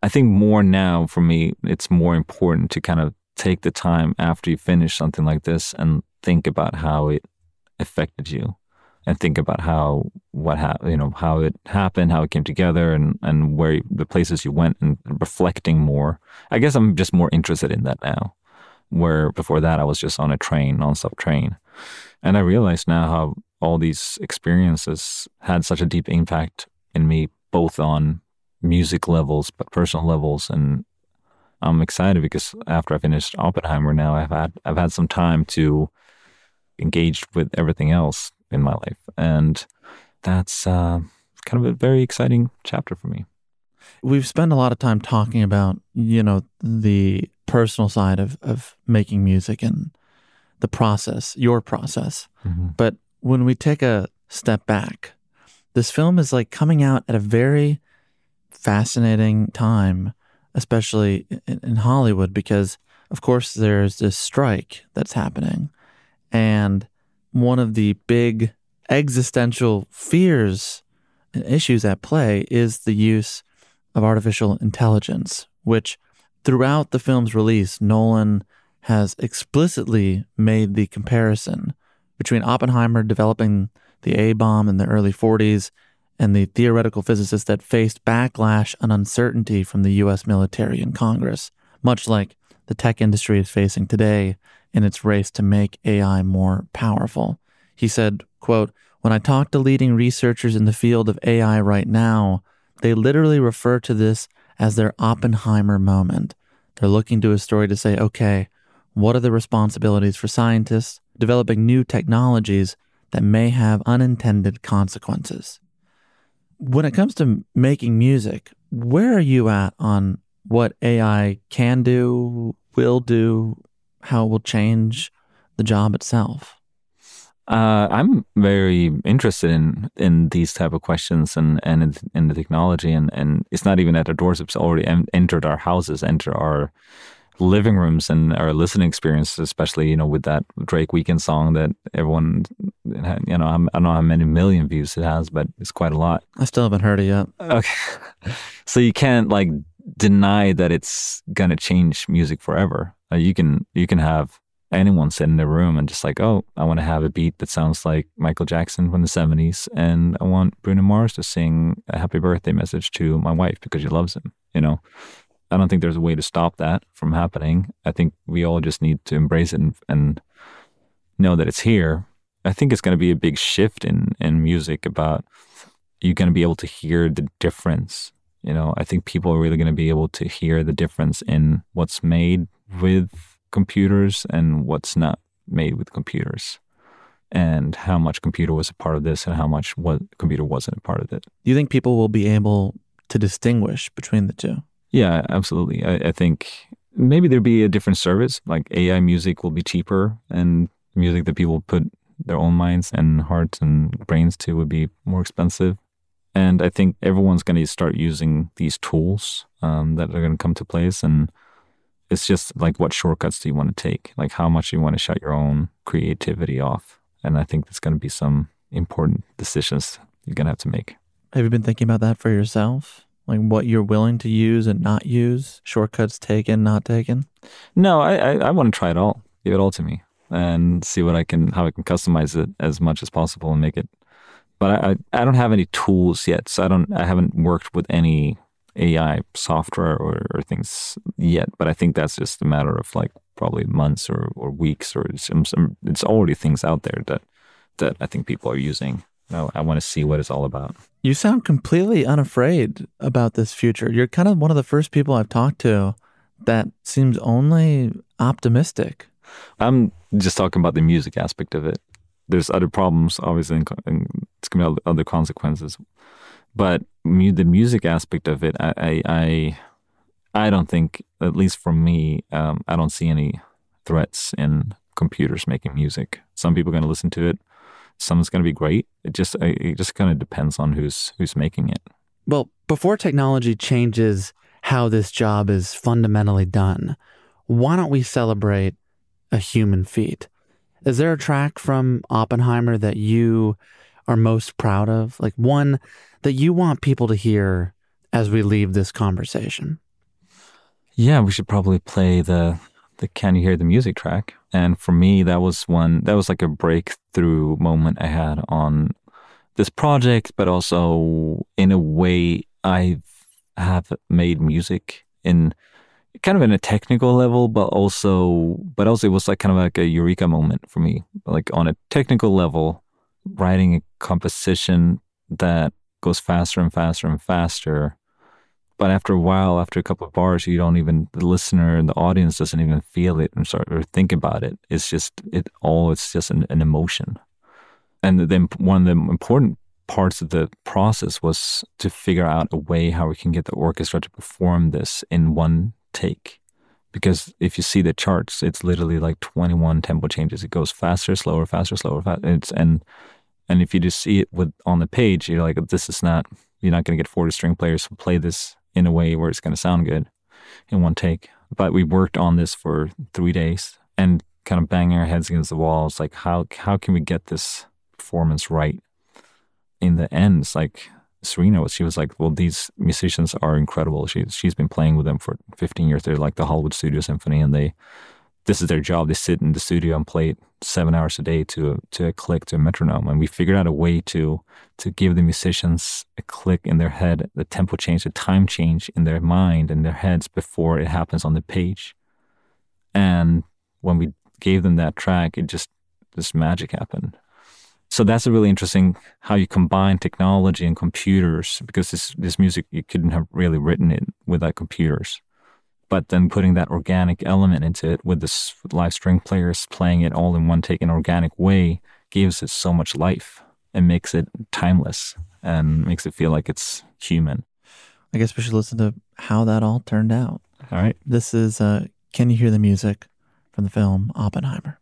I think more now for me, it's more important to kind of take the time after you finish something like this and think about how it affected you and think about how what ha- you know how it happened, how it came together, and and where the places you went, and reflecting more. I guess I'm just more interested in that now. Where before that I was just on a train, nonstop train, and I realize now how all these experiences had such a deep impact in me, both on music levels, but personal levels, and I'm excited because after I finished Oppenheimer, now I've had I've had some time to engage with everything else in my life. And that's uh, kind of a very exciting chapter for me. We've spent a lot of time talking about, you know, the personal side of, of making music and the process, your process. Mm-hmm. But when we take a step back, this film is like coming out at a very fascinating time, especially in, in Hollywood, because of course there's this strike that's happening. And one of the big existential fears and issues at play is the use of artificial intelligence, which throughout the film's release, Nolan has explicitly made the comparison between Oppenheimer developing the A bomb in the early 40s and the theoretical physicist that faced backlash and uncertainty from the US military and Congress, much like the tech industry is facing today in its race to make AI more powerful. He said, quote, When I talk to leading researchers in the field of AI right now, they literally refer to this as their Oppenheimer moment. They're looking to a story to say, okay, what are the responsibilities for scientists developing new technologies that may have unintended consequences? When it comes to making music, where are you at on what AI can do, will do, how it will change the job itself? Uh, I'm very interested in in these type of questions and and in, the technology and and it's not even at our doors; it's already entered our houses, entered our living rooms and our listening experience, especially you know with that Drake Weeknd song that everyone you know I don't know how many million views it has, but it's quite a lot. I still haven't heard it yet. Okay, <laughs> so you can't like deny that it's gonna change music forever. Uh, you can you can have anyone sit in their room and just like, oh, I want to have a beat that sounds like Michael Jackson from the 70s. And I want Bruno Mars to sing a happy birthday message to my wife because she loves him. You know, I don't think there's a way to stop that from happening. I think we all just need to embrace it and, and know that it's here. I think it's going to be a big shift in, in music about you're going to be able to hear the difference. You know, I think people are really going to be able to hear the difference in what's made with computers and what's not made with computers and how much computer was a part of this and how much what computer wasn't a part of it. Do you think people will be able to distinguish between the two? Yeah, absolutely. I, I think maybe there'd be a different service, like AI music will be cheaper and music that people put their own minds and hearts and brains to would be more expensive. And I think everyone's going to start using these tools um, that are going to come to place. And it's just like what shortcuts do you want to take? Like how much you want to shut your own creativity off? And I think there's going to be some important decisions you're going to have to make. Have you been thinking about that for yourself? Like what you're willing to use and not use? Shortcuts taken, not taken? No, I, I, I want to try it all. Give it all to me and see what I can, how I can customize it as much as possible and make it. But I, I don't have any tools yet, so I don't. I haven't worked with any AI software or, or things yet, but I think that's just a matter of like probably months or, or weeks or some, some, it's already things out there that that I think people are using. I, I want to see what it's all about. You sound completely unafraid about this future. You're kind of one of the first people I've talked to that seems only optimistic. I'm just talking about the music aspect of it. There's other problems, obviously, and it's going to be other consequences. But mu- the music aspect of it, I, I, I, don't think, at least for me, um, I don't see any threats in computers making music. Some people are going to listen to it. Some's going to be great. It just, it just kind of depends on who's who's making it. Well, before technology changes how this job is fundamentally done, why don't we celebrate a human feat? Is there a track from Oppenheimer that you are most proud of? Like one that you want people to hear as we leave this conversation? Yeah, we should probably play the the Can You Hear the Music track. And for me, that was one that was like a breakthrough moment I had on this project, but also in a way I have made music in kind of in a technical level, but also but also it was like kind of like a eureka moment for me. Like on a technical level, writing a composition that goes faster and faster and faster but after a while, after a couple of bars, you don't even the listener and the audience doesn't even feel it and start or think about it. It's just it all. It's just an, an emotion. And then one of the important parts of the process was to figure out a way how we can get the orchestra to perform this in one take. Because if you see the charts, it's literally like 21 tempo changes. It goes faster, slower, faster, slower, faster. It's, and and if you just see it with on the page, you're like, this is not. You're not going to get 40 string players to play this in a way where it's going to sound good in one take. But we worked on this for three days and kind of banging our heads against the walls. Like, how how can we get this performance right? In the end, it's like Serena was. She was like, "Well, these musicians are incredible. She she's been playing with them for 15 years. They're like the Hollywood Studio Symphony, and they this is their job. They sit in the studio and play seven hours a day to to a click to a metronome. And we figured out a way to to give the musicians a click in their head, the tempo change, the time change in their mind and their heads before it happens on the page. And when we gave them that track, it just this magic happened. So that's a really interesting how you combine technology and computers because this this music you couldn't have really written it without computers but then putting that organic element into it with this live string players playing it all in one take in an organic way gives it so much life and makes it timeless and makes it feel like it's human. I guess we should listen to how that all turned out. All right. This is uh, Can You Hear the Music from the film Oppenheimer.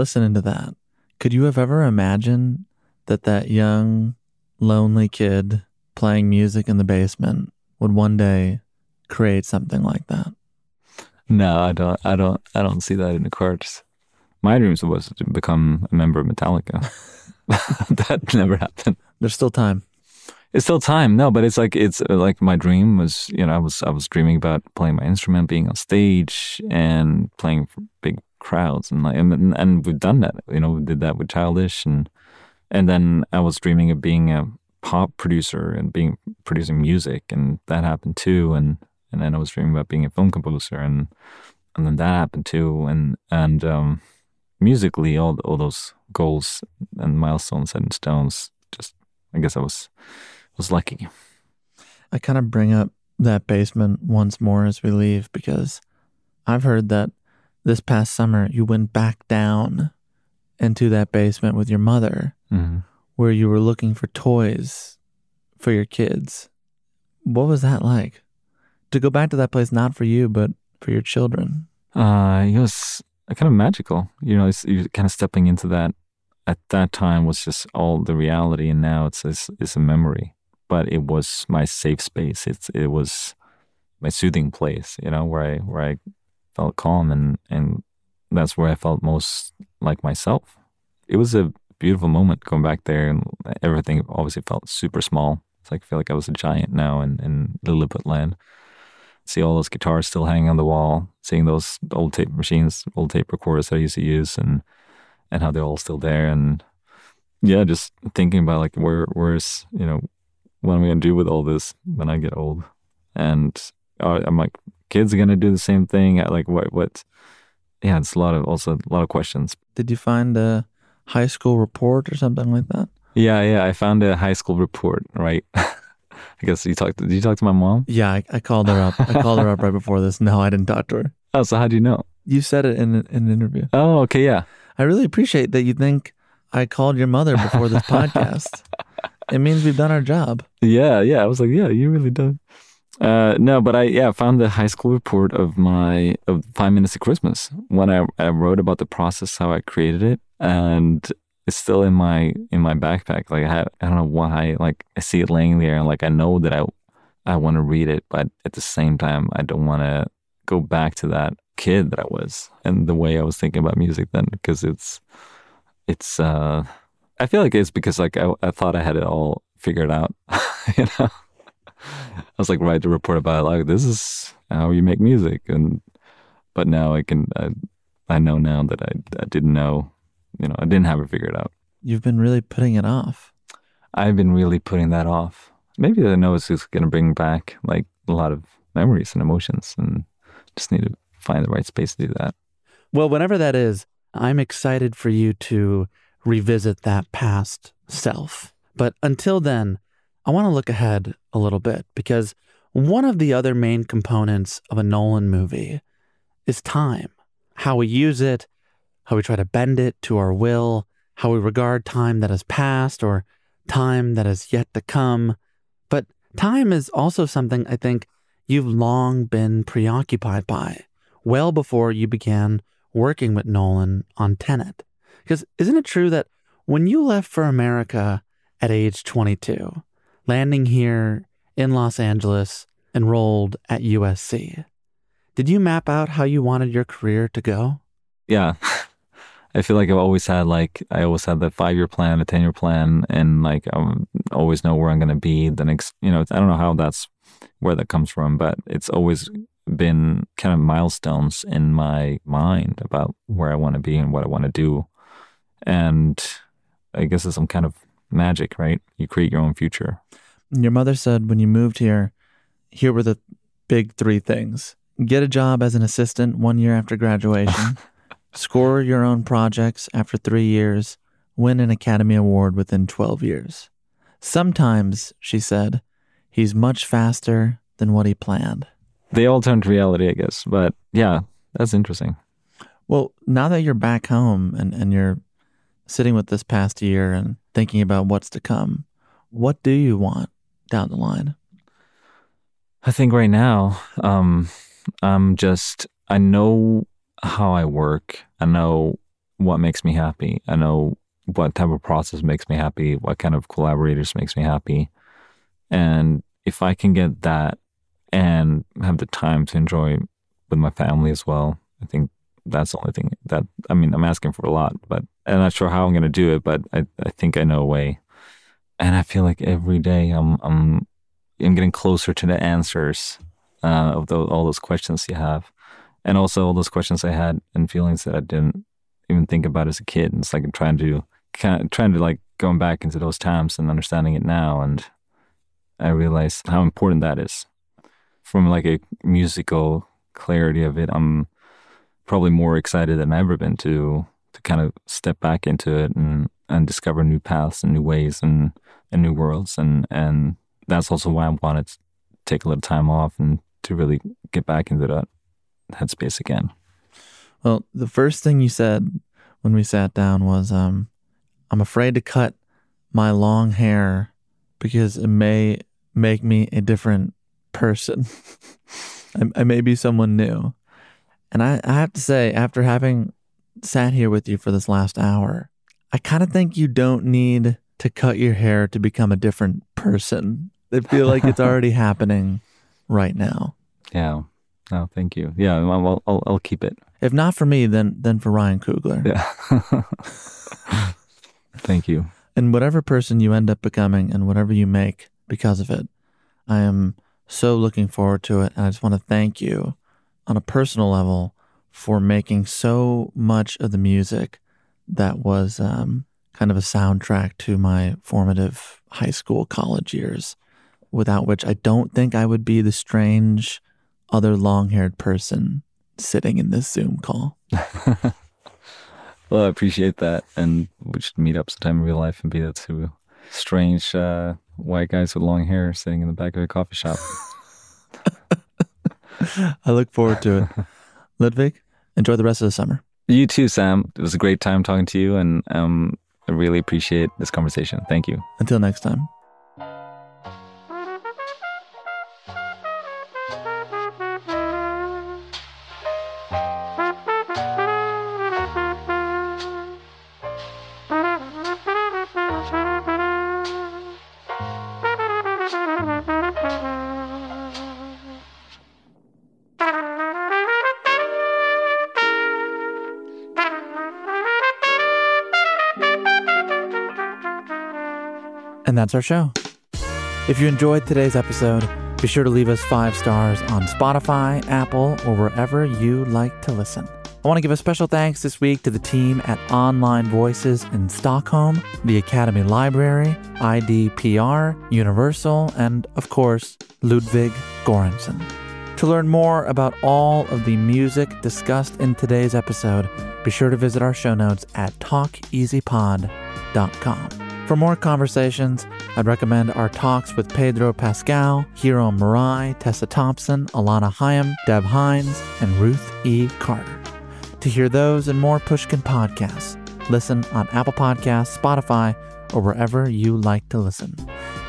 Listening to that, could you have ever imagined that that young, lonely kid playing music in the basement would one day create something like that? No, I don't. I don't. I don't see that in the cards. My dreams was to become a member of Metallica. <laughs> <laughs> that never happened. There's still time. It's still time. No, but it's like it's like my dream was. You know, I was I was dreaming about playing my instrument, being on stage, and playing big crowds and like and, and we've done that you know we did that with childish and and then i was dreaming of being a pop producer and being producing music and that happened too. And and then i was dreaming about being a film composer and and then that happened too. And and um musically all all those goals and milestones in stones just i guess i was was lucky. I kind of bring up that basement once more as we leave because i've heard that this past summer you went back down into that basement with your mother mm-hmm. where you were looking for toys for your kids. What was that like? To go back to that place not for you but for your children? Uh it was kind of magical. You know, it's, you're kind of stepping into that. At that time was just all the reality, and now it's it's, it's a memory. But it was my safe space. It's it was my soothing place. You know, where I where I felt calm, and and that's where I felt most like myself. It was a beautiful moment going back there, and everything obviously felt super small. It's like I feel like I was a giant now in in Lilliput land see all those guitars still hanging on the wall, seeing those old tape machines, old tape recorders that I used to use, and and how they're all still there, and yeah, just thinking about like where where's you know what am I gonna do with all this when I get old, and I'm like kids are gonna do the same thing. Like what what? Yeah, it's a lot of also a lot of questions. Did you find a high school report or something like that? Yeah, yeah, I found a high school report, right? <laughs> I guess you talked. Did you talk to my mom? Yeah, I, I called her up. I called her up right before this. No, I didn't talk to her. <laughs> Oh, so how do you know? You said it in, in an interview. Oh, okay, yeah. I really appreciate that you think I called your mother before this <laughs> podcast. It means we've done our job. Yeah, yeah. I was like, yeah, you really did. Uh, no, but I yeah found the high school report of my of Five Minutes of Christmas when I I wrote about the process how I created it and it's still in my in my backpack. Like I have, I don't know why. Like I see it laying there, and like I know that I I want to read it, but at the same time, I don't want to go back to that kid that I was and the way I was thinking about music then, because it's it's. uh I feel like it's because like I, I thought I had it all figured out. <laughs> you know, <laughs> I was like write the report about it, like this is how you make music, and but now I can I, I know now that I, I didn't know you know, I didn't have it figured out. You've been really putting it off. I've been really putting that off. Maybe I know it's just going to bring back like a lot of memories and emotions and just need to find the right space to do that. Well, whenever that is, I'm excited for you to revisit that past self. But until then, I want to look ahead a little bit because one of the other main components of a Nolan movie is time, how we use it, how we try to bend it to our will, how we regard time that has passed or time that is yet to come. But time is also something I think you've long been preoccupied by, well before you began working with Nolan on Tenet. Because isn't it true that when you left for America at age 22, landing here in Los Angeles, enrolled at USC, did you map out how you wanted your career to go? Yeah. <laughs> I feel like I've always had like I always had the five year plan, a ten year plan, and like I always know where I'm gonna be the next. You know, I don't know how that's where that comes from, but it's always been kind of milestones in my mind about where I want to be and what I want to do, and I guess it's some kind of magic, right? You create your own future. Your mother said when you moved here, here were the big three things: get a job as an assistant one year after graduation. <laughs> score your own projects after three years, win an Academy Award within 12 years. Sometimes, she said, he's much faster than what he planned. They all turned to reality, I guess. But yeah, that's interesting. Well, now that you're back home and, and you're sitting with this past year and thinking about what's to come, what do you want down the line? I think right now, um, I'm just, I know how I work. I know what makes me happy. I know what type of process makes me happy, what kind of collaborators makes me happy. And if I can get that and have the time to enjoy with my family as well, I think that's the only thing that I mean, I'm asking for a lot, but I'm not sure how I'm gonna do it, but I, I think I know a way. And I feel like every day I'm I'm I'm getting closer to the answers uh, of those, all those questions you have and also all those questions I had and feelings that I didn't even think about as a kid. And it's like I'm trying to kind of trying to like going back into those times and understanding it now, and I realize how important that is. From like a musical clarity of it, I'm probably more excited than I've ever been to to kind of step back into it and and discover new paths and new ways and and new worlds and and that's also why I wanted to take a little time off and to really get back into that headspace again. Well, the first thing you said when we sat down was, um, I'm afraid to cut my long hair because it may make me a different person. <laughs> I, I, may be someone new. And I, I have to say, after having sat here with you for this last hour, I kind of think you don't need to cut your hair to become a different person. I feel like it's <laughs> already happening right now. Yeah. No, thank you. Yeah, I'll, I'll, I'll keep it. If not for me, then then for Ryan Coogler. Yeah. <laughs> thank you. And whatever person you end up becoming and whatever you make because of it, I am so looking forward to it. And I just want to thank you on a personal level for making so much of the music that was um, kind of a soundtrack to my formative high school, college years, without which I don't think I would be the strange, other long haired person sitting in this Zoom call. <laughs> well, I appreciate that. And we should meet up sometime in real life and be that two strange uh, white guys with long hair sitting in the back of a coffee shop. <laughs> <laughs> I look forward to it. <laughs> Ludwig, enjoy the rest of the summer. You too, Sam. It was a great time talking to you, and um, I really appreciate this conversation. Thank you. Until next time. That's our show. If you enjoyed today's episode, be sure to leave us five stars on Spotify, Apple, or wherever you like to listen. I want to give a special thanks this week to the team at Online Voices in Stockholm, the Academy Library, IDPR, Universal, and of course, Ludwig Göransson. To learn more about all of the music discussed in today's episode, be sure to visit our show notes at talkeasypod.com. For more conversations, I'd recommend our talks with Pedro Pascal, Hiro Murai, Tessa Thompson, Alana Haim, Deb Hines, and Ruth E. Carter. To hear those and more Pushkin podcasts, listen on Apple Podcasts, Spotify, or wherever you like to listen.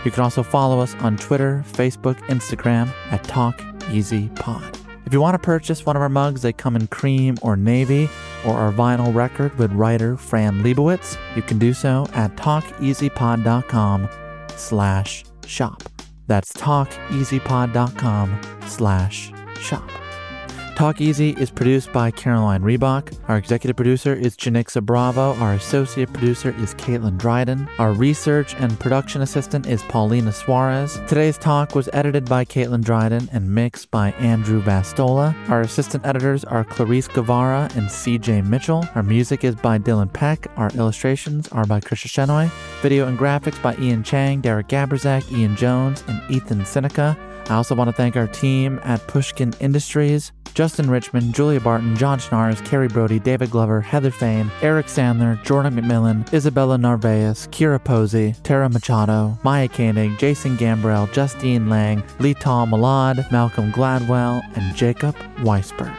You can also follow us on Twitter, Facebook, Instagram at TalkEasyPod. If you want to purchase one of our mugs, they come in cream or navy, or our vinyl record with writer Fran Lebowitz, you can do so at talkeasypod.com slash shop. That's talkeasypod.com slash shop. Talk Easy is produced by Caroline Reebok. Our executive producer is Janicza Bravo. Our associate producer is Caitlin Dryden. Our research and production assistant is Paulina Suarez. Today's talk was edited by Caitlin Dryden and mixed by Andrew Bastola. Our assistant editors are Clarice Guevara and CJ Mitchell. Our music is by Dylan Peck. Our illustrations are by Krisha Shenoy. Video and graphics by Ian Chang, Derek Gabrizak, Ian Jones, and Ethan Seneca. I also want to thank our team at Pushkin Industries Justin Richmond, Julia Barton, John Schnars, Carrie Brody, David Glover, Heather Fain, Eric Sandler, Jordan McMillan, Isabella Narvaez, Kira Posey, Tara Machado, Maya Koenig, Jason Gambrell, Justine Lang, Tom Malad, Malcolm Gladwell, and Jacob Weisberg.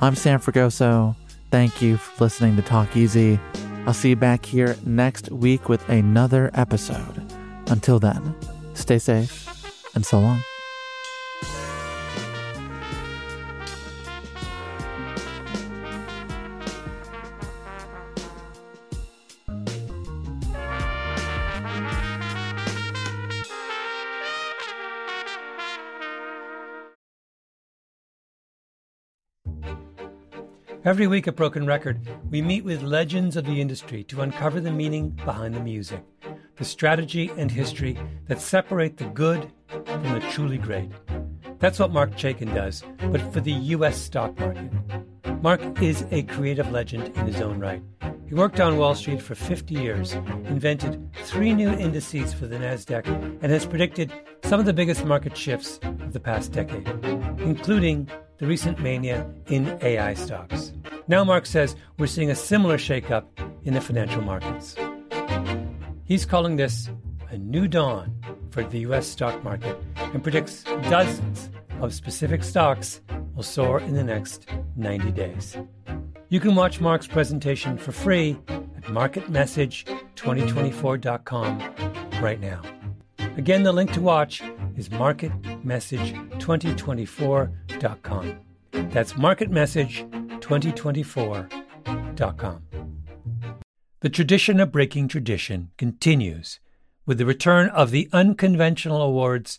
I'm Sam Fragoso. Thank you for listening to Talk Easy. I'll see you back here next week with another episode. Until then, stay safe and so long. Every week at Broken Record, we meet with legends of the industry to uncover the meaning behind the music, the strategy and history that separate the good from the truly great. That's what Marc Chaikin does, but for the U.S. stock market. Marc is a creative legend in his own right. He worked on Wall Street for 50 years, invented three new indices for the NASDAQ, and has predicted some of the biggest market shifts of the past decade, including the recent mania in AI stocks. Now, Marc says we're seeing a similar shakeup in the financial markets. He's calling this a new dawn for the U.S. stock market and predicts dozens of specific stocks will soar in the next 90 days. You can watch Marc's presentation for free at marketmessage2024.com right now. Again, the link to watch is marketmessage2024.com. That's marketmessage2024.com. The tradition of breaking tradition continues with the return of the unconventional awards